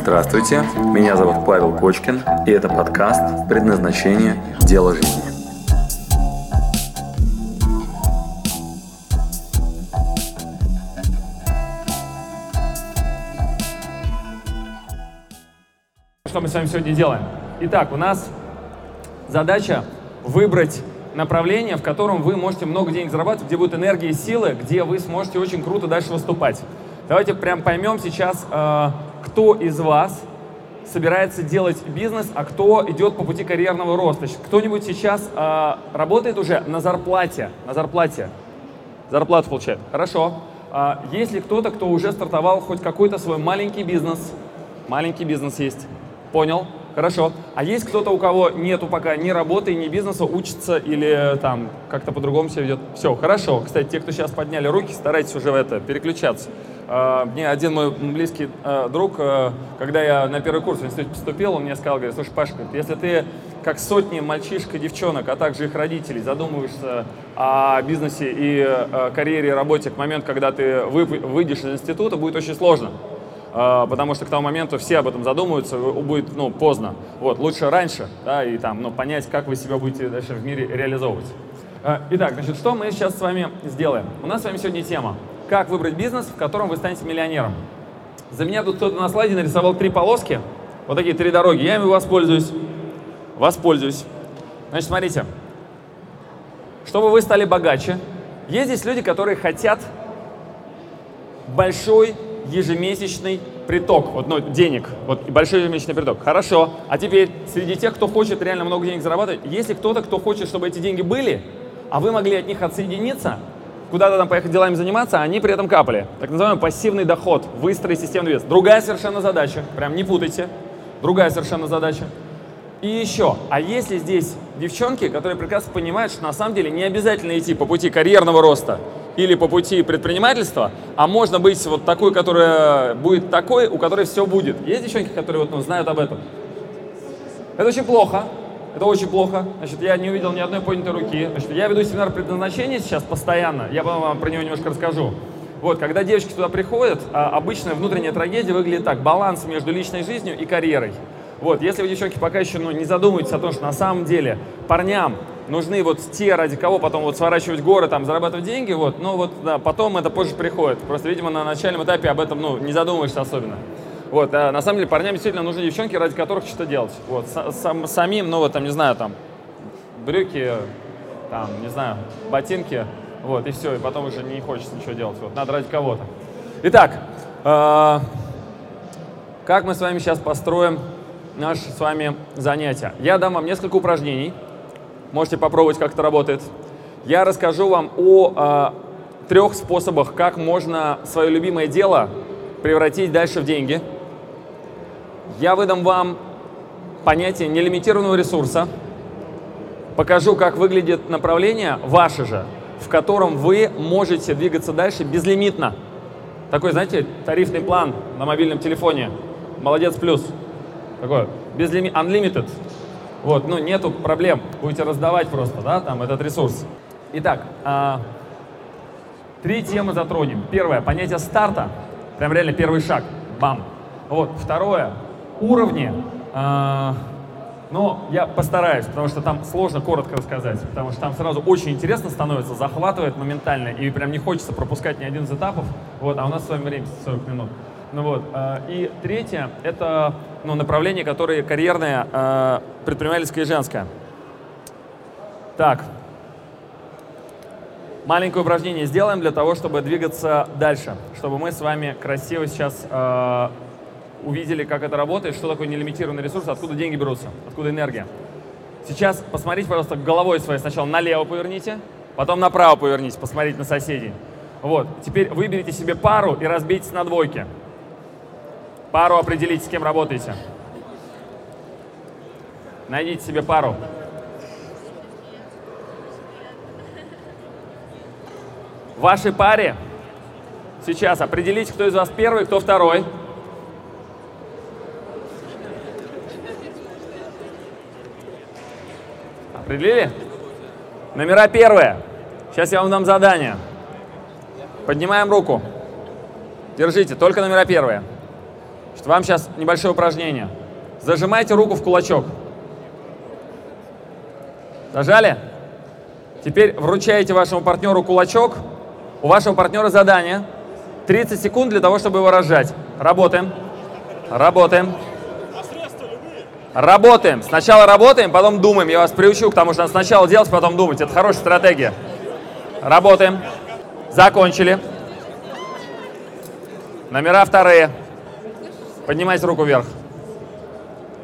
Здравствуйте, меня зовут Павел Кочкин, и это подкаст «Предназначение. Дело жизни». Что мы с вами сегодня делаем? Итак, у нас задача выбрать направление, в котором вы можете много денег зарабатывать, где будет энергия и силы, где вы сможете очень круто дальше выступать. Давайте прям поймем сейчас, э, кто из вас собирается делать бизнес, а кто идет по пути карьерного роста. Кто-нибудь сейчас э, работает уже на зарплате, на зарплате, зарплату получает. Хорошо. А есть ли кто-то, кто уже стартовал хоть какой-то свой маленький бизнес? Маленький бизнес есть. Понял? Хорошо. А есть кто-то, у кого нету пока ни работы, ни бизнеса, учится или там как-то по-другому себя ведет? Все, хорошо. Кстати, те, кто сейчас подняли руки, старайтесь уже в это переключаться. А, мне один мой близкий а, друг, а, когда я на первый курс в институте поступил, он мне сказал, говорит, слушай, Пашка, если ты как сотни мальчишек и девчонок, а также их родителей, задумываешься о бизнесе и карьере и работе к моменту, когда ты выйдешь из института, будет очень сложно. Потому что к тому моменту все об этом задумываются, будет ну, поздно. Вот, лучше раньше, да, и там, ну, понять, как вы себя будете дальше в мире реализовывать. Итак, значит, что мы сейчас с вами сделаем? У нас с вами сегодня тема как выбрать бизнес, в котором вы станете миллионером. За меня тут кто-то на слайде нарисовал три полоски, вот такие три дороги. Я ими воспользуюсь. Воспользуюсь. Значит, смотрите. Чтобы вы стали богаче, есть здесь люди, которые хотят большой ежемесячный приток, вот, ну, денег, вот, большой ежемесячный приток. Хорошо. А теперь, среди тех, кто хочет реально много денег зарабатывать, есть ли кто-то, кто хочет, чтобы эти деньги были, а вы могли от них отсоединиться, куда-то там поехать делами заниматься, а они при этом капали. Так называемый пассивный доход, выстроить системный вес. Другая совершенно задача, прям не путайте, другая совершенно задача. И еще, а если здесь девчонки, которые прекрасно понимают, что на самом деле не обязательно идти по пути карьерного роста или по пути предпринимательства, а можно быть вот такой, которая будет такой, у которой все будет. Есть девчонки, которые вот, ну, знают об этом? Это очень плохо, это очень плохо. Значит, я не увидел ни одной поднятой руки. Значит, я веду семинар предназначения сейчас постоянно. Я потом вам про него немножко расскажу. Вот, когда девочки туда приходят, а, обычная внутренняя трагедия выглядит так. Баланс между личной жизнью и карьерой. Вот, если вы, девчонки, пока еще ну, не задумываетесь о том, что на самом деле парням нужны вот те, ради кого потом вот сворачивать горы, там, зарабатывать деньги, вот, но вот да, потом это позже приходит. Просто, видимо, на начальном этапе об этом, ну, не задумываешься особенно. Вот, а на самом деле парням действительно нужны девчонки, ради которых что-то делать. Вот, сам, самим, ну вот там, не знаю, там, брюки, там, не знаю, ботинки, вот, и все, и потом уже не хочется ничего делать. Вот, надо ради кого-то. Итак, э, как мы с вами сейчас построим наше с вами занятие? Я дам вам несколько упражнений, можете попробовать, как это работает. Я расскажу вам о э, трех способах, как можно свое любимое дело превратить дальше в деньги – я выдам вам понятие нелимитированного ресурса, покажу, как выглядит направление ваше же, в котором вы можете двигаться дальше безлимитно. Такой, знаете, тарифный план на мобильном телефоне. Молодец плюс. Такой, безлимит, unlimited. Вот, ну, нету проблем. Будете раздавать просто, да, там, этот ресурс. Итак, а, три темы затронем. Первое, понятие старта. Прям реально первый шаг. Бам. Вот. Второе, уровни, а, но я постараюсь, потому что там сложно коротко рассказать, потому что там сразу очень интересно становится, захватывает моментально, и прям не хочется пропускать ни один из этапов. Вот, а у нас с вами время 40 минут. Ну вот. А, и третье — это ну, направление, которое карьерное, а, предпринимательское и женское. Так. Маленькое упражнение сделаем для того, чтобы двигаться дальше, чтобы мы с вами красиво сейчас увидели, как это работает, что такое нелимитированный ресурс, откуда деньги берутся, откуда энергия. Сейчас посмотрите, пожалуйста, головой своей сначала налево поверните, потом направо поверните, посмотрите на соседей. Вот. Теперь выберите себе пару и разбейтесь на двойки. Пару определите, с кем работаете. Найдите себе пару. В вашей паре сейчас определите, кто из вас первый, кто второй. Определили? Номера первые. Сейчас я вам дам задание. Поднимаем руку. Держите, только номера первые. Вам сейчас небольшое упражнение. Зажимайте руку в кулачок. Зажали? Теперь вручаете вашему партнеру кулачок. У вашего партнера задание 30 секунд для того, чтобы его разжать. Работаем. Работаем. Работаем. Сначала работаем, потом думаем. Я вас приучу к тому, что надо сначала делать, потом думать. Это хорошая стратегия. Работаем. Закончили. Номера вторые. Поднимайте руку вверх.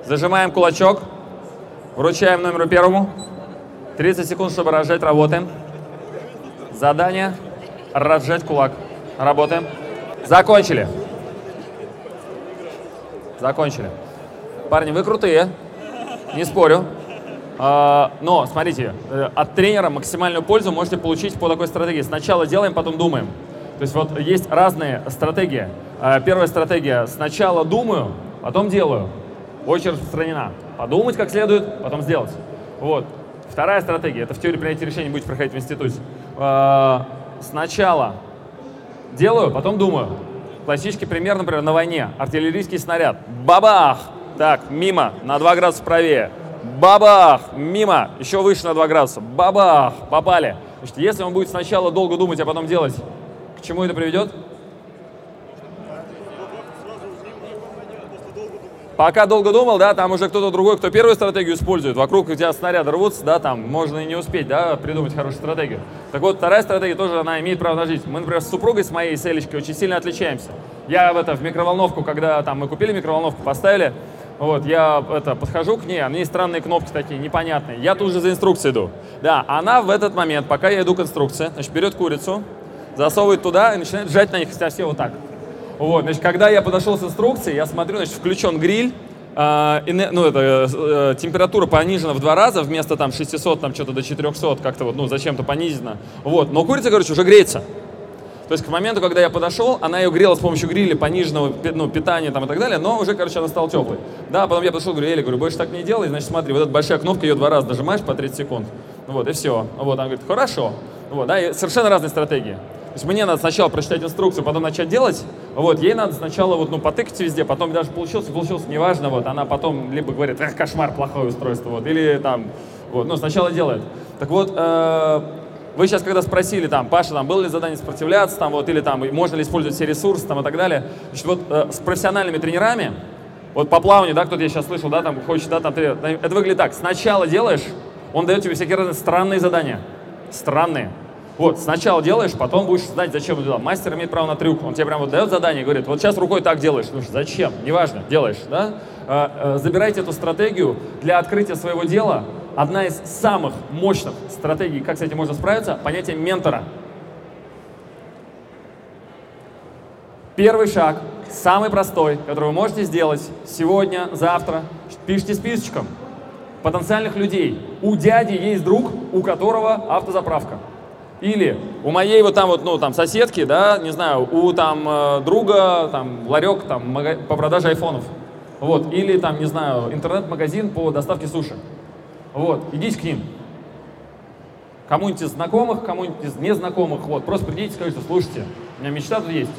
Зажимаем кулачок. Вручаем номеру первому. 30 секунд, чтобы разжать. Работаем. Задание. Разжать кулак. Работаем. Закончили. Закончили. Парни, вы крутые. Не спорю. А, но, смотрите, э, от тренера максимальную пользу можете получить по такой стратегии. Сначала делаем, потом думаем. То есть вот есть разные стратегии. А, первая стратегия. Сначала думаю, потом делаю. Очень распространена. Подумать как следует, потом сделать. Вот. Вторая стратегия. Это в теории принятия решений будете проходить в институте. А, сначала делаю, потом думаю. Классический пример, например, на войне. Артиллерийский снаряд. Бабах! Так, мимо, на 2 градуса правее. Бабах! Мимо, еще выше на 2 градуса. Бабах! Попали. Значит, если он будет сначала долго думать, а потом делать, к чему это приведет? Пока долго думал, да, там уже кто-то другой, кто первую стратегию использует, вокруг у тебя снаряды рвутся, да, там можно и не успеть, да, придумать хорошую стратегию. Так вот, вторая стратегия тоже, она имеет право на жизнь. Мы, например, с супругой, с моей, с Элечкой, очень сильно отличаемся. Я в это, в микроволновку, когда там мы купили микроволновку, поставили, вот, я это, подхожу к ней, а у нее странные кнопки такие, непонятные. Я тут же за инструкцией иду. Да, она в этот момент, пока я иду к инструкции, значит, берет курицу, засовывает туда и начинает сжать на них все вот так. Вот, значит, когда я подошел с инструкцией, я смотрю, значит, включен гриль, э, ну, это, э, температура понижена в два раза, вместо там 600, там что-то до 400, как-то вот, ну, зачем-то понизена. Вот, но курица, короче, уже греется. То есть к моменту, когда я подошел, она ее грела с помощью гриля, пониженного ну, питания там, и так далее, но уже, короче, она стала теплой. Да, потом я подошел, говорю, Эля, говорю, больше так не делай, значит, смотри, вот эта большая кнопка, ее два раза нажимаешь по 30 секунд. Вот, и все. Вот, она говорит, хорошо. Вот, да, и совершенно разные стратегии. То есть мне надо сначала прочитать инструкцию, потом начать делать. Вот, ей надо сначала вот, ну, потыкать везде, потом даже получился, получился, неважно, вот, она потом либо говорит, эх, кошмар, плохое устройство, вот, или там, вот, ну, сначала делает. Так вот, э, вы сейчас, когда спросили, там, Паша, там, было ли задание сопротивляться, там, вот, или там, можно ли использовать все ресурсы, там, и так далее, значит, вот, э, с профессиональными тренерами, вот по плаванию, да, кто-то я сейчас слышал, да, там, хочет, да, там, ты, это выглядит так, сначала делаешь, он дает тебе всякие разные странные задания, странные, вот, сначала делаешь, потом будешь знать, зачем это делал. Мастер имеет право на трюк. Он тебе прям вот дает задание и говорит, вот сейчас рукой так делаешь. Ну, зачем? Неважно, делаешь, да? А, а, забирайте эту стратегию для открытия своего дела. Одна из самых мощных стратегий, как с этим можно справиться, понятие ментора. Первый шаг, самый простой, который вы можете сделать сегодня, завтра, пишите списочком потенциальных людей. У дяди есть друг, у которого автозаправка. Или у моей вот там вот, ну, там соседки, да, не знаю, у там э, друга, там, ларек, там, по продаже айфонов. Вот, или там, не знаю, интернет-магазин по доставке суши. Вот, идите к ним. Кому-нибудь из знакомых, кому-нибудь из незнакомых, вот, просто придите и скажите, слушайте, у меня мечта тут есть.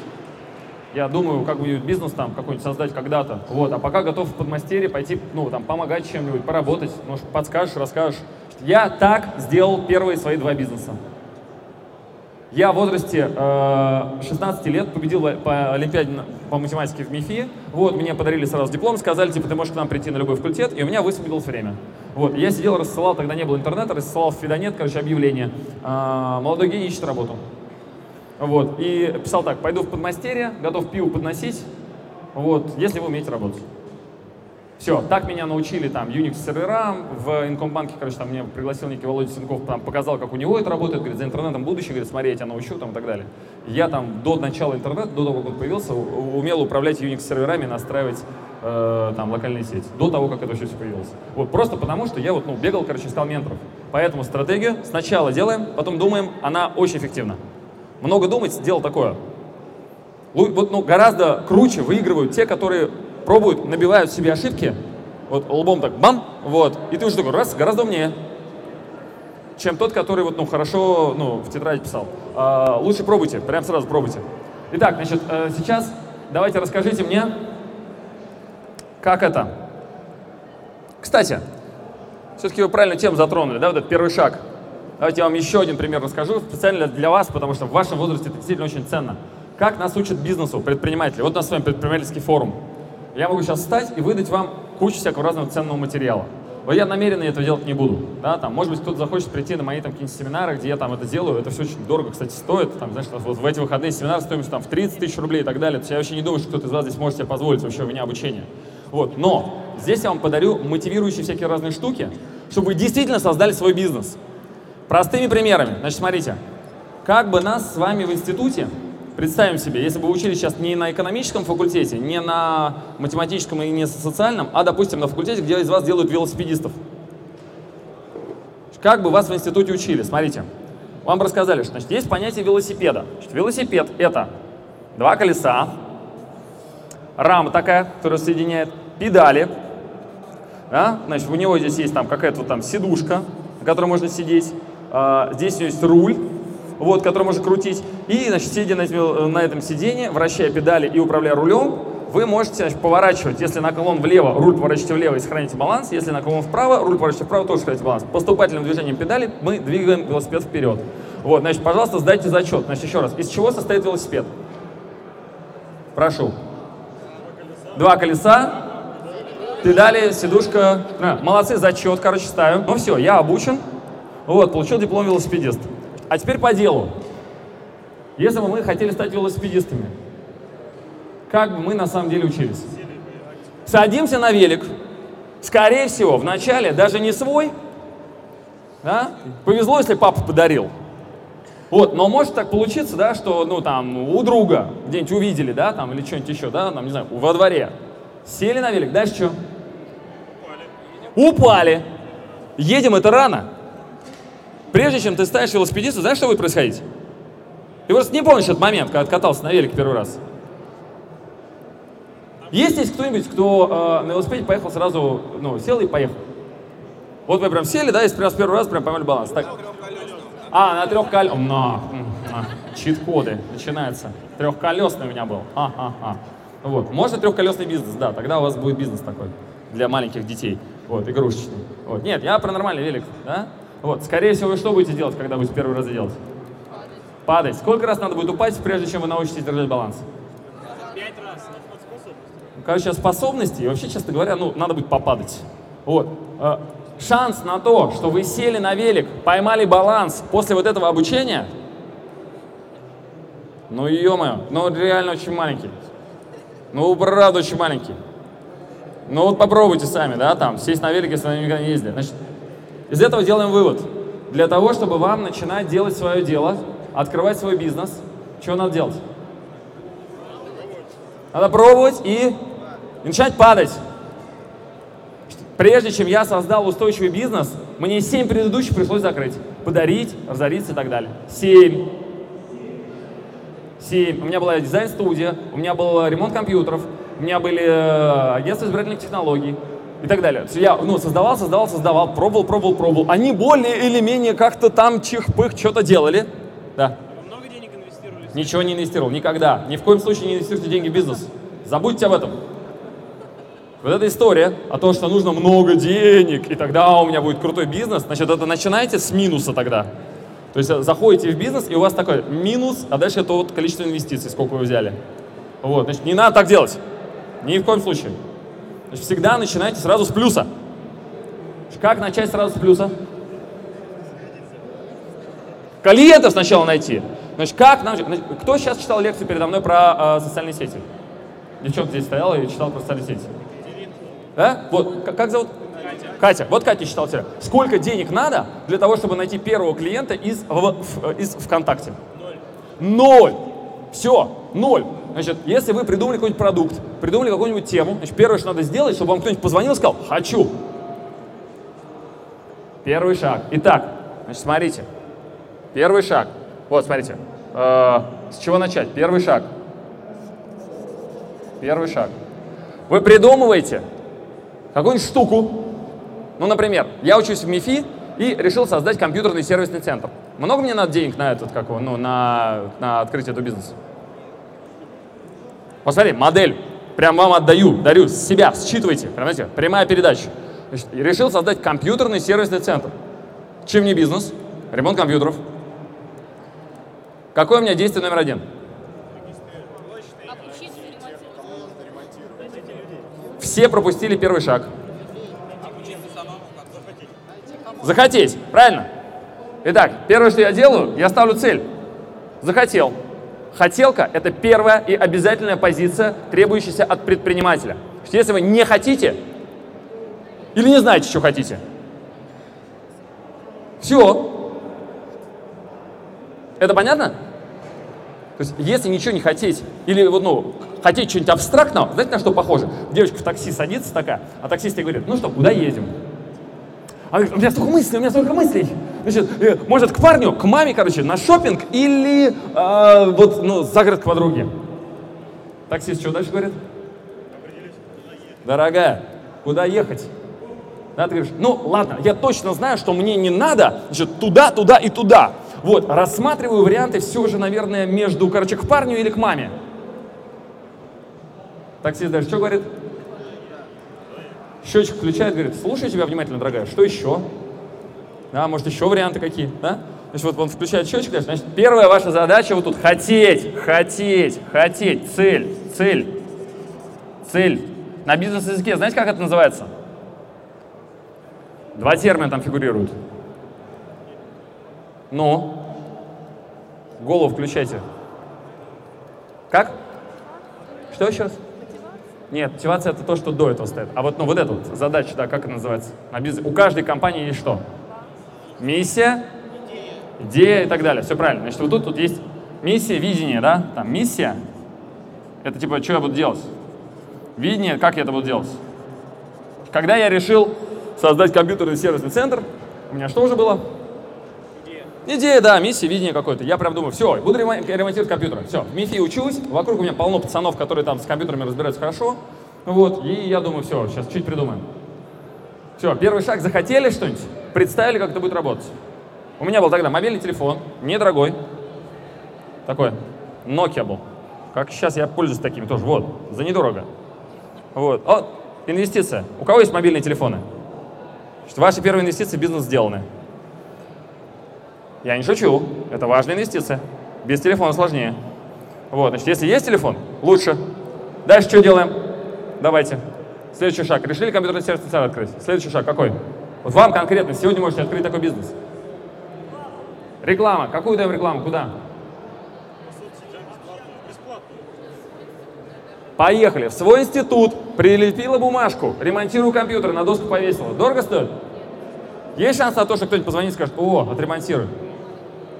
Я думаю, как бы бизнес там какой-нибудь создать когда-то. Вот, а пока готов в подмастерье пойти, ну, там, помогать чем-нибудь, поработать. Может, подскажешь, расскажешь. Я так сделал первые свои два бизнеса. Я в возрасте э, 16 лет победил по Олимпиаде по математике в МИФИ. Вот, мне подарили сразу диплом, сказали, типа, ты можешь к нам прийти на любой факультет, и у меня высвободилось время. Вот, я сидел, рассылал, тогда не было интернета, рассылал в Фидонет, короче, объявление. Э, молодой гений ищет работу. Вот, и писал так, пойду в подмастерье, готов пиво подносить, вот, если вы умеете работать. Все, так меня научили там Unix серверам, в Инкомбанке, короче, там меня пригласил некий Володя Сенков, там показал, как у него это работает, говорит, за интернетом будущее, говорит, смотри, я тебя научу, там и так далее. Я там до начала интернета, до того, как он появился, умел управлять Unix серверами, настраивать э, там локальные сети, до того, как это все появилось. Вот просто потому, что я вот, ну, бегал, короче, искал менторов. Поэтому стратегию сначала делаем, потом думаем, она очень эффективна. Много думать, дело такое. Вот, ну, гораздо круче выигрывают те, которые пробуют, набивают себе ошибки, вот лбом так бам, вот, и ты уже такой, раз, гораздо умнее, чем тот, который вот, ну, хорошо, ну, в тетради писал. А, лучше пробуйте, прям сразу пробуйте. Итак, значит, э, сейчас давайте расскажите мне, Как это? Кстати, все-таки вы правильную тему затронули, да, вот этот первый шаг. Давайте я вам еще один пример расскажу, специально для вас, потому что в вашем возрасте это действительно очень ценно. Как нас учат бизнесу предприниматели? Вот у нас с вами предпринимательский форум. Я могу сейчас встать и выдать вам кучу всякого разного ценного материала. Но я намеренно этого делать не буду. Да, там, может быть, кто-то захочет прийти на мои там, какие-нибудь семинары, где я там это делаю. Это все очень дорого, кстати, стоит. Там, знаешь, вот в эти выходные семинар стоимость там, в 30 тысяч рублей и так далее. То есть я вообще не думаю, что кто-то из вас здесь может себе позволить вообще вне обучения. Вот. Но здесь я вам подарю мотивирующие всякие разные штуки, чтобы вы действительно создали свой бизнес. Простыми примерами. Значит, смотрите. Как бы нас с вами в институте Представим себе, если бы учились сейчас не на экономическом факультете, не на математическом и не социальном, а, допустим, на факультете, где из вас делают велосипедистов. Как бы вас в институте учили? Смотрите, вам рассказали, что значит, есть понятие велосипеда. Значит, велосипед — это два колеса, рама такая, которая соединяет, педали, да? значит, у него здесь есть там какая-то там сидушка, на которой можно сидеть, а, здесь есть руль, вот, который можно крутить. И, значит, сидя на, э, на этом сиденье, вращая педали и управляя рулем, вы можете значит, поворачивать. Если наклон влево, руль поворачиваете влево и сохраните баланс. Если наклон вправо, руль поворачиваете вправо, тоже сохраните баланс. Поступательным движением педали мы двигаем велосипед вперед. Вот, значит, пожалуйста, сдайте зачет. Значит, еще раз. Из чего состоит велосипед? Прошу. Два колеса, педали, сидушка. А, молодцы, зачет, короче, ставим. Ну все, я обучен. Вот, получил диплом велосипедист. А теперь по делу. Если бы мы хотели стать велосипедистами, как бы мы на самом деле учились? Садимся на велик. Скорее всего, вначале даже не свой. Да? Повезло, если папа подарил. Вот, но может так получиться, да, что, ну, там, у друга где-нибудь увидели, да, там, или что-нибудь еще, да, там, не знаю, во дворе. Сели на велик, дальше что? Упали. Упали. Едем, это рано. Прежде чем ты ставишь велосипедиста, знаешь, что будет происходить? Ты просто не помнишь этот момент, когда катался на велике первый раз. Есть здесь кто-нибудь, кто э, на велосипеде поехал сразу, ну, сел и поехал? Вот вы прям сели, да, и прям с первого раза прям поймали баланс. Так. А, на трехколесном. На. Чит-коды. Начинается. Трехколесный у меня был. А-а-а. Вот. Можно трехколесный бизнес, да, тогда у вас будет бизнес такой для маленьких детей. Вот, игрушечный. Вот. Нет, я про нормальный велик, да? Вот, скорее всего, вы что будете делать, когда будете первый раз делать? Падать. Сколько раз надо будет упасть, прежде чем вы научитесь держать баланс? Пять раз. Короче, способности, и вообще, честно говоря, ну, надо будет попадать. Вот. Э, шанс на то, что вы сели на велик, поймали баланс после вот этого обучения, ну, ё-моё, ну, реально очень маленький. Ну, правда, очень маленький. Ну, вот попробуйте сами, да, там, сесть на велик, если вы никогда не ездили. Значит, из этого делаем вывод. Для того, чтобы вам начинать делать свое дело, открывать свой бизнес, что надо делать? Надо пробовать и, и начинать падать. Прежде чем я создал устойчивый бизнес, мне 7 предыдущих пришлось закрыть. Подарить, разориться и так далее. 7. 7. У меня была дизайн-студия, у меня был ремонт компьютеров, у меня были э, агентства избирательных технологий, и так далее. Я ну, создавал, создавал, создавал, пробовал, пробовал, пробовал. Они более или менее как-то там чих-пых что-то делали. Да. Много денег инвестировали? Ничего не инвестировал, никогда. Ни в коем случае не инвестируйте деньги в бизнес. Забудьте об этом. Вот эта история о том, что нужно много денег, и тогда у меня будет крутой бизнес, значит, это начинайте с минуса тогда. То есть заходите в бизнес, и у вас такой минус, а дальше это вот количество инвестиций, сколько вы взяли. Вот, значит, не надо так делать. Ни в коем случае. Значит, всегда начинайте сразу с плюса. Как начать сразу с плюса? Клиентов сначала найти. Значит, как нам... Кто сейчас читал лекцию передо мной про э, социальные сети? Девчонка здесь стояла и читала про социальные сети. Да? Вот, как, как зовут? Катя. Катя. Вот Катя читала вчера. Сколько денег надо для того, чтобы найти первого клиента из, в, в, из ВКонтакте? Ноль. Ноль. Все, ноль. Значит, если вы придумали какой-нибудь продукт, придумали какую-нибудь тему, значит, первое, что надо сделать, чтобы вам кто-нибудь позвонил и сказал «хочу». Первый шаг. Итак, значит, смотрите. Первый шаг. Вот, смотрите. Э, с чего начать? Первый шаг. Первый шаг. Вы придумываете какую-нибудь штуку. Ну, например, я учусь в МИФИ и решил создать компьютерный сервисный центр. Много мне надо денег на этот, как ну, на, на открытие этого бизнеса? Посмотри, модель. Прям вам отдаю, дарю, себя, считывайте. Понимаете? Прямая передача. Значит, решил создать компьютерный сервисный центр. Чем не бизнес? Ремонт компьютеров. Какое у меня действие номер один? Все пропустили первый шаг. Захотеть, правильно? Итак, первое, что я делаю, я ставлю цель. Захотел. Хотелка – это первая и обязательная позиция, требующаяся от предпринимателя. Если вы не хотите или не знаете, что хотите, все. Это понятно? То есть, если ничего не хотеть, или вот, ну, хотеть что-нибудь абстрактного, знаете, на что похоже? Девочка в такси садится такая, а таксист ей говорит, ну что, куда едем? Она говорит, у меня столько мыслей, у меня столько мыслей. Значит, э, может, к парню, к маме, короче, на шопинг или э, вот, ну, за к подруге. Таксист что дальше говорит? Дорогая, куда ехать? Да, ты говоришь, ну ладно, я точно знаю, что мне не надо, значит, туда, туда и туда. Вот, рассматриваю варианты все же, наверное, между, короче, к парню или к маме. Таксист дальше что говорит? Счетчик включает, говорит, слушай тебя внимательно, дорогая, что еще? Да, может, еще варианты какие, да? Значит, вот он включает счетчик. Значит, первая ваша задача вот тут хотеть, хотеть, хотеть, цель, цель, цель. На бизнес-языке, знаете, как это называется? Два термина там фигурируют. Ну, голову включайте. Как? Что еще раз? Нет, мотивация это то, что до этого стоит. А вот, ну, вот эта вот задача, да, как это называется? На бизнес... У каждой компании есть что? Миссия, идея и так далее. Все правильно. Значит, вот тут, тут есть миссия, видение, да? Там миссия. Это типа, что я буду делать? Видение, как я это буду делать? Когда я решил создать компьютерный сервисный центр, у меня что уже было? Идея, да, миссия, видение какое-то. Я прям думаю, все, буду ремонтировать компьютеры. Все, в МИФИ учусь, вокруг у меня полно пацанов, которые там с компьютерами разбираются хорошо. Вот, и я думаю, все, сейчас чуть придумаем. Все, первый шаг, захотели что-нибудь, представили, как это будет работать. У меня был тогда мобильный телефон, недорогой, такой, Nokia был. Как сейчас я пользуюсь такими тоже, вот, за недорого. Вот, о, инвестиция. У кого есть мобильные телефоны? Значит, ваши первые инвестиции бизнес сделаны. Я не шучу, это важная инвестиция. Без телефона сложнее. Вот, значит, если есть телефон, лучше. Дальше что делаем? Давайте. Следующий шаг. Решили компьютерный сервис открыть. Следующий шаг какой? Вот вам конкретно сегодня можете открыть такой бизнес. Реклама. Какую даем рекламу? Куда? Поехали. В свой институт прилепила бумажку, ремонтирую компьютер, на доску повесила. Дорого стоит? Есть шанс на то, что кто-нибудь позвонит и скажет, о, отремонтируй.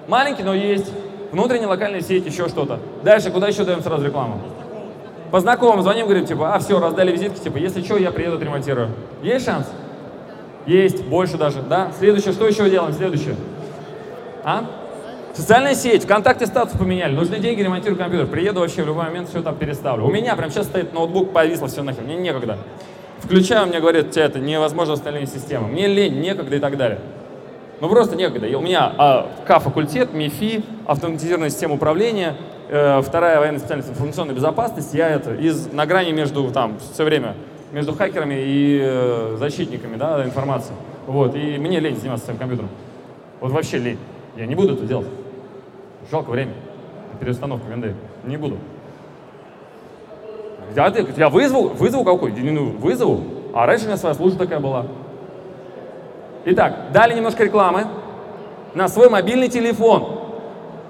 Маленький, но есть. Внутренняя локальная сеть, еще что-то. Дальше, куда еще даем сразу рекламу? По знакомым звоним, говорим, типа, а, все, раздали визитки, типа, если что, я приеду, отремонтирую. Есть шанс? Есть, больше даже, да? Следующее, что еще делаем? Следующее. А? Социальная сеть, ВКонтакте статус поменяли, нужны деньги, ремонтирую компьютер. Приеду вообще в любой момент, все там переставлю. У меня прям сейчас стоит ноутбук, повисло все нахер, мне некогда. Включаю, мне говорят, тебе это невозможно остальные системы. Мне лень, некогда и так далее. Ну просто некогда. У меня а, К-факультет, МИФИ, автоматизированная система управления, э, вторая военная специальность информационной безопасности. Я это из, на грани между, там, все время, между хакерами и э, защитниками да, информации. Вот, и мне лень заниматься своим компьютером. Вот вообще лень. Я не буду это делать. Жалко время. Переустановка винды. Не буду. Я, я вызову, вызову какой? Ну, вызову. А раньше у меня своя служба такая была. Итак, дали немножко рекламы на свой мобильный телефон.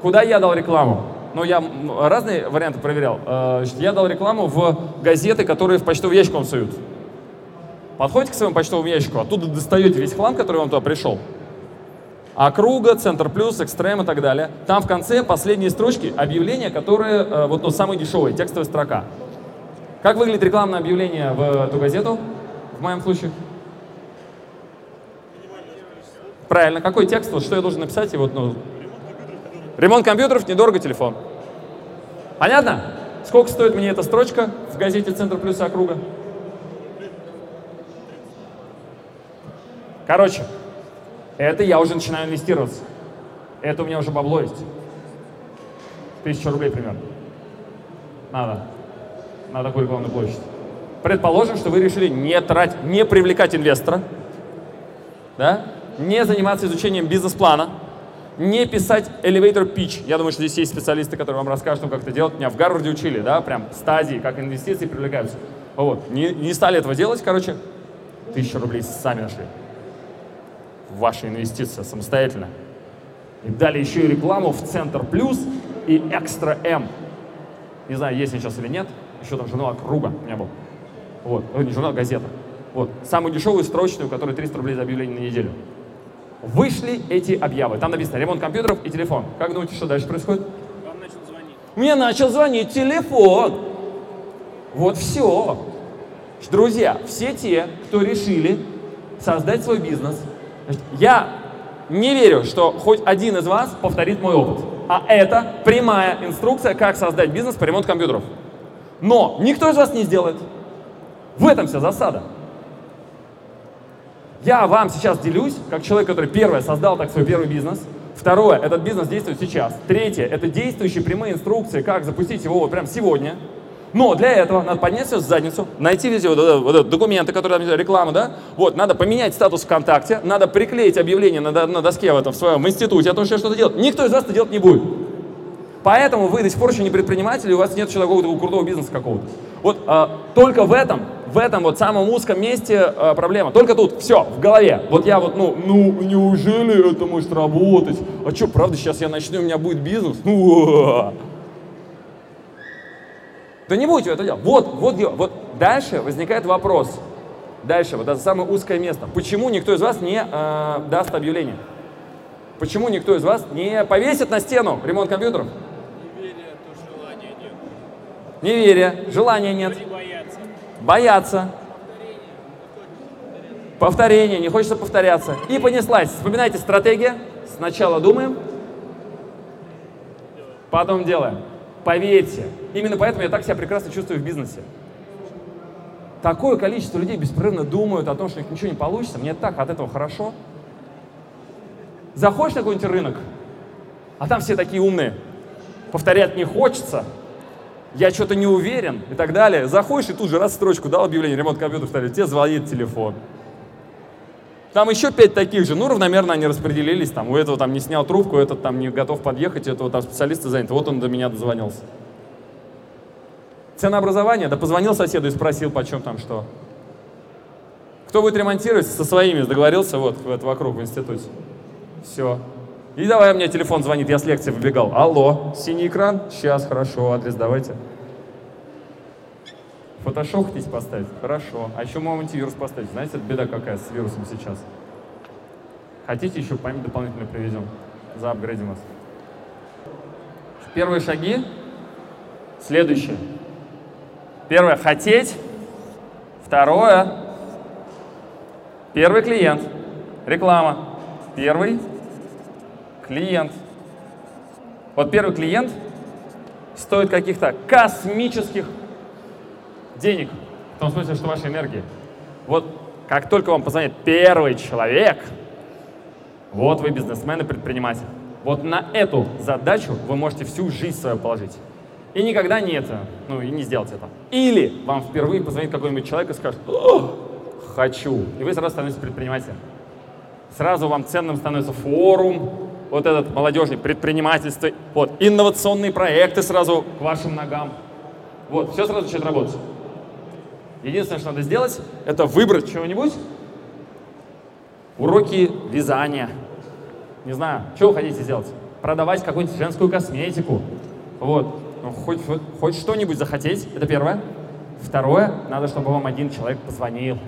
Куда я дал рекламу? Ну, я разные варианты проверял. Э, я дал рекламу в газеты, которые в почтовый ящик вам суют. Подходите к своему почтовому ящику, оттуда достаете весь хлам, который вам туда пришел. Округа, Центр Плюс, Экстрем и так далее. Там в конце последние строчки объявления, которые, э, вот ну, самые дешевые, текстовая строка. Как выглядит рекламное объявление в эту газету, в моем случае? Правильно. Какой текст? Вот что я должен написать? И вот, ну, ремонт компьютеров, недорого телефон. Понятно? Сколько стоит мне эта строчка в газете «Центр плюс округа»? Короче, это я уже начинаю инвестироваться. Это у меня уже бабло есть. Тысяча рублей примерно. Надо. на такую рекламную площадь. Предположим, что вы решили не тратить, не привлекать инвестора, да? не заниматься изучением бизнес-плана, не писать elevator pitch. Я думаю, что здесь есть специалисты, которые вам расскажут, как это делать. Меня в Гарварде учили, да, прям стадии, как инвестиции привлекаются. Вот. Не, не стали этого делать, короче, тысячу рублей сами нашли. Ваша инвестиция самостоятельно. И дали еще и рекламу в Центр Плюс и Экстра М. Не знаю, есть они сейчас или нет. Еще там журнал Круга у меня был. Вот. Не журнал, газета. Вот. Самую дешевую строчную, которая 300 рублей за объявление на неделю. Вышли эти объявы. Там написано ремонт компьютеров и телефон. Как думаете, что дальше происходит? Вам начал звонить. Мне начал звонить телефон. Вот все. Друзья, все те, кто решили создать свой бизнес, я не верю, что хоть один из вас повторит мой опыт. А это прямая инструкция, как создать бизнес по ремонту компьютеров. Но никто из вас не сделает. В этом вся засада. Я вам сейчас делюсь, как человек, который первое создал так свой первый бизнес. Второе, этот бизнес действует сейчас. Третье, это действующие прямые инструкции, как запустить его вот прямо сегодня. Но для этого надо поднять все в задницу, найти везде вот, вот, вот, документы, которые там, реклама, да? Вот, надо поменять статус ВКонтакте, надо приклеить объявление на, на доске в, этом, в своем институте о том, что что-то делать. Никто из вас это делать не будет. Поэтому вы до сих пор еще не предприниматели, у вас нет еще такого крутого бизнеса какого-то. Вот а, только в этом, в этом вот самом узком месте а, проблема. Только тут, все, в голове. Вот я вот, ну, ну, неужели это может работать? А что, правда, сейчас я начну, у меня будет бизнес? Ну, да не будете это делать. Вот, вот, вот дальше возникает вопрос. Дальше, вот это самое узкое место. Почему никто из вас не э, даст объявление? Почему никто из вас не повесит на стену ремонт компьютеров? Неверие, то желания нет. Неверие, желания нет. Боятся. Повторение, не хочется повторяться. И понеслась. Вспоминайте стратегия. Сначала думаем, потом делаем. Поверьте, именно поэтому я так себя прекрасно чувствую в бизнесе. Такое количество людей беспрерывно думают о том, что у них ничего не получится. Мне так от этого хорошо. Заходишь на какой-нибудь рынок, а там все такие умные. Повторять не хочется, я что-то не уверен и так далее. Заходишь и тут же раз строчку дал объявление, ремонт компьютера ставили, тебе звонит телефон. Там еще пять таких же, ну, равномерно они распределились, там, у этого там не снял трубку, этот там не готов подъехать, этого там специалисты заняты, вот он до меня дозвонился. Ценообразование, да позвонил соседу и спросил, почем там что. Кто будет ремонтировать, со своими договорился, вот, вот вокруг в институте. Все. И давай, мне телефон звонит, я с лекции выбегал. Алло, синий экран? Сейчас, хорошо, адрес давайте. Фотошоп хотите поставить? Хорошо. А еще можем антивирус поставить. Знаете, это беда какая с вирусом сейчас. Хотите, еще память дополнительно приведем? Заапгрейдим вас. Первые шаги. Следующее. Первое – хотеть. Второе – первый клиент. Реклама. Первый клиент. Вот первый клиент стоит каких-то космических денег. В том смысле, что вашей энергии. Вот как только вам позвонит первый человек, вот вы бизнесмен и предприниматель. Вот на эту задачу вы можете всю жизнь свою положить. И никогда не это, ну и не сделать это. Или вам впервые позвонит какой-нибудь человек и скажет, хочу. И вы сразу становитесь предпринимателем. Сразу вам ценным становится форум, вот этот молодежный предпринимательство, вот, инновационные проекты сразу к вашим ногам. Вот, все сразу начинает работать. Единственное, что надо сделать, это выбрать чего-нибудь. Уроки вязания. Не знаю, что вы хотите сделать? Продавать какую-нибудь женскую косметику. Вот. Ну, хоть, хоть что-нибудь захотеть, это первое. Второе, надо, чтобы вам один человек позвонил.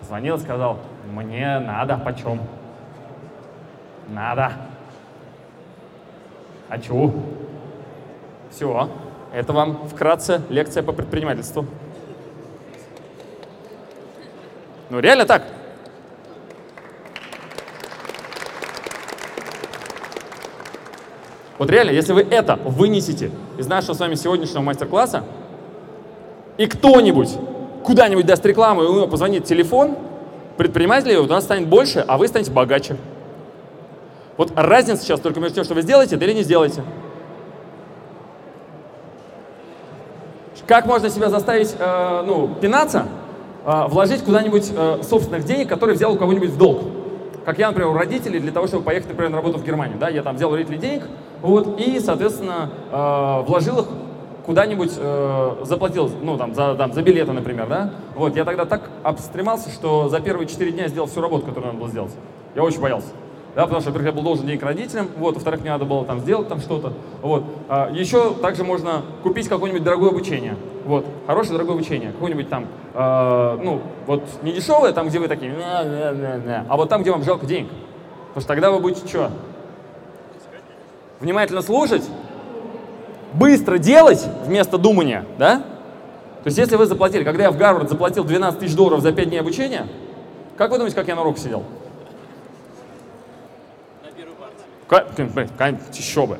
Позвонил и сказал, мне надо, почем? Надо. Хочу. Все. Это вам вкратце лекция по предпринимательству. Ну, реально так. Вот реально, если вы это вынесете из нашего с вами сегодняшнего мастер-класса, и кто-нибудь куда-нибудь даст рекламу, и у него позвонит телефон, предпринимателей у нас станет больше, а вы станете богаче. Вот разница сейчас только между тем, что вы сделаете, да или не сделаете. Как можно себя заставить, э, ну, пинаться, э, вложить куда-нибудь э, собственных денег, которые взял у кого-нибудь в долг? Как я, например, у родителей для того, чтобы поехать, например, на работу в Германию, да, я там взял у родителей денег, вот, и, соответственно, э, вложил их куда-нибудь э, заплатил, ну, там за, там, за билеты, например, да, вот, я тогда так обстремался, что за первые 4 дня сделал всю работу, которую надо было сделать. Я очень боялся. Да, потому что, во-первых, я был должен денег родителям, вот, во-вторых, мне надо было там сделать там что-то, вот. А, еще также можно купить какое-нибудь дорогое обучение, вот, хорошее дорогое обучение, какое-нибудь там, э, ну, вот, не дешевое, там, где вы такие, а вот там, где вам жалко денег, потому что тогда вы будете что? Внимательно слушать, быстро делать вместо думания, да? То есть если вы заплатили, когда я в Гарвард заплатил 12 тысяч долларов за 5 дней обучения, как вы думаете, как я на урок сидел? Еще бы.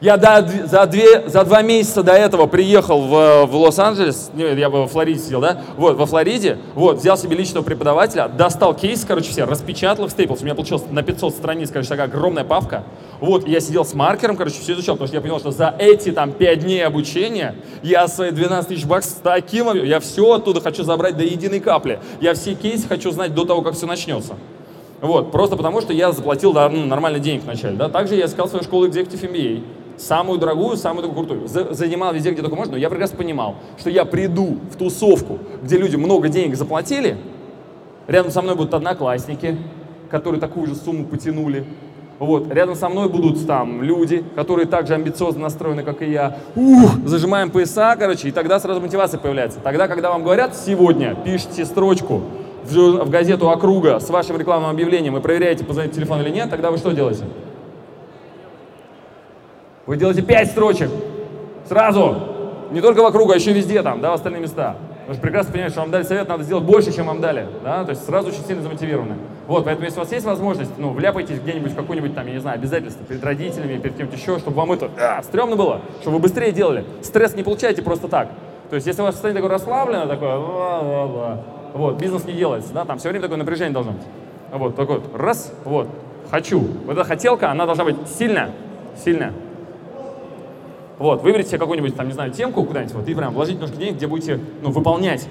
Я до- за, две, за два месяца до этого приехал в, в Лос-Анджелес, не, я во Флориде сидел, да? Вот, во Флориде, вот, взял себе личного преподавателя, достал кейс, короче, все, распечатал их в Staples. У меня получилось на 500 страниц, короче, такая огромная папка. Вот, я сидел с маркером, короче, все изучал, потому что я понял, что за эти там 5 дней обучения я свои 12 тысяч баксов с таким, я все оттуда хочу забрать до единой капли. Я все кейсы хочу знать до того, как все начнется. Вот, просто потому, что я заплатил ну, нормально денег вначале. Да? Также я искал свою школу Executive MBA. Самую дорогую, самую такую крутую. За- занимал везде, где только можно, но я прекрасно понимал, что я приду в тусовку, где люди много денег заплатили, рядом со мной будут одноклассники, которые такую же сумму потянули. Вот, рядом со мной будут там люди, которые также амбициозно настроены, как и я. Ух, зажимаем пояса, короче, и тогда сразу мотивация появляется. Тогда, когда вам говорят сегодня, пишите строчку в, газету округа с вашим рекламным объявлением и проверяете, позвонит телефон или нет, тогда вы что делаете? Вы делаете 5 строчек. Сразу. Не только в округа, а еще везде там, да, в остальные места. Потому что прекрасно понимаете, что вам дали совет, надо сделать больше, чем вам дали. Да? То есть сразу очень сильно замотивированы. Вот, поэтому если у вас есть возможность, ну, вляпайтесь где-нибудь в какое-нибудь там, я не знаю, обязательство перед родителями, перед кем-то еще, чтобы вам это а, стрёмно было, чтобы вы быстрее делали. Стресс не получаете просто так. То есть если у вас состояние такое расслабленное, такое, ла-ла-ла, вот, бизнес не делается, да, там все время такое напряжение должно быть. Вот, такой вот, раз, вот, хочу. Вот эта хотелка, она должна быть сильная, сильная. Вот, выберите себе какую-нибудь, там, не знаю, темку куда-нибудь, вот, и прям вложите немножко денег, где будете, ну, выполнять,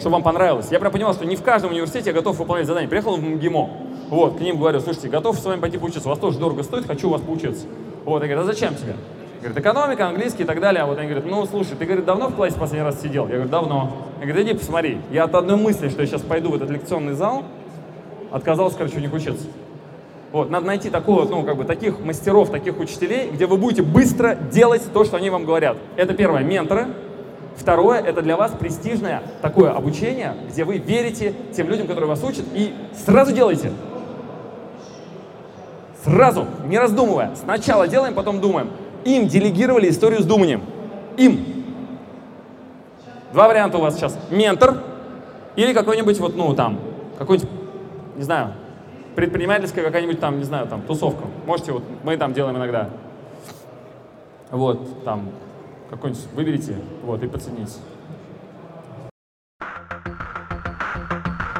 чтобы вам понравилось. Я прям понимал, что не в каждом университете я готов выполнять задание. Приехал в МГИМО, вот, к ним говорю, слушайте, готов с вами пойти поучиться, у вас тоже дорого стоит, хочу у вас поучиться. Вот, я говорю, а зачем тебе? Говорит, экономика, английский и так далее. А вот они говорят, ну, слушай, ты, говорит, давно в классе последний раз сидел? Я говорю, давно. Я говорю, иди посмотри, я от одной мысли, что я сейчас пойду в этот лекционный зал, отказался, короче, у них учиться. Вот, надо найти такого, ну, как бы, таких мастеров, таких учителей, где вы будете быстро делать то, что они вам говорят. Это первое, менторы. Второе, это для вас престижное такое обучение, где вы верите тем людям, которые вас учат, и сразу делайте. Сразу, не раздумывая. Сначала делаем, потом думаем. Им делегировали историю с думанием. Им. Два варианта у вас сейчас. Ментор или какой-нибудь вот, ну, там, какой-нибудь, не знаю, предпринимательская какая-нибудь там, не знаю, там, тусовка. Можете, вот, мы там делаем иногда. Вот, там, какой-нибудь выберите, вот, и подцените.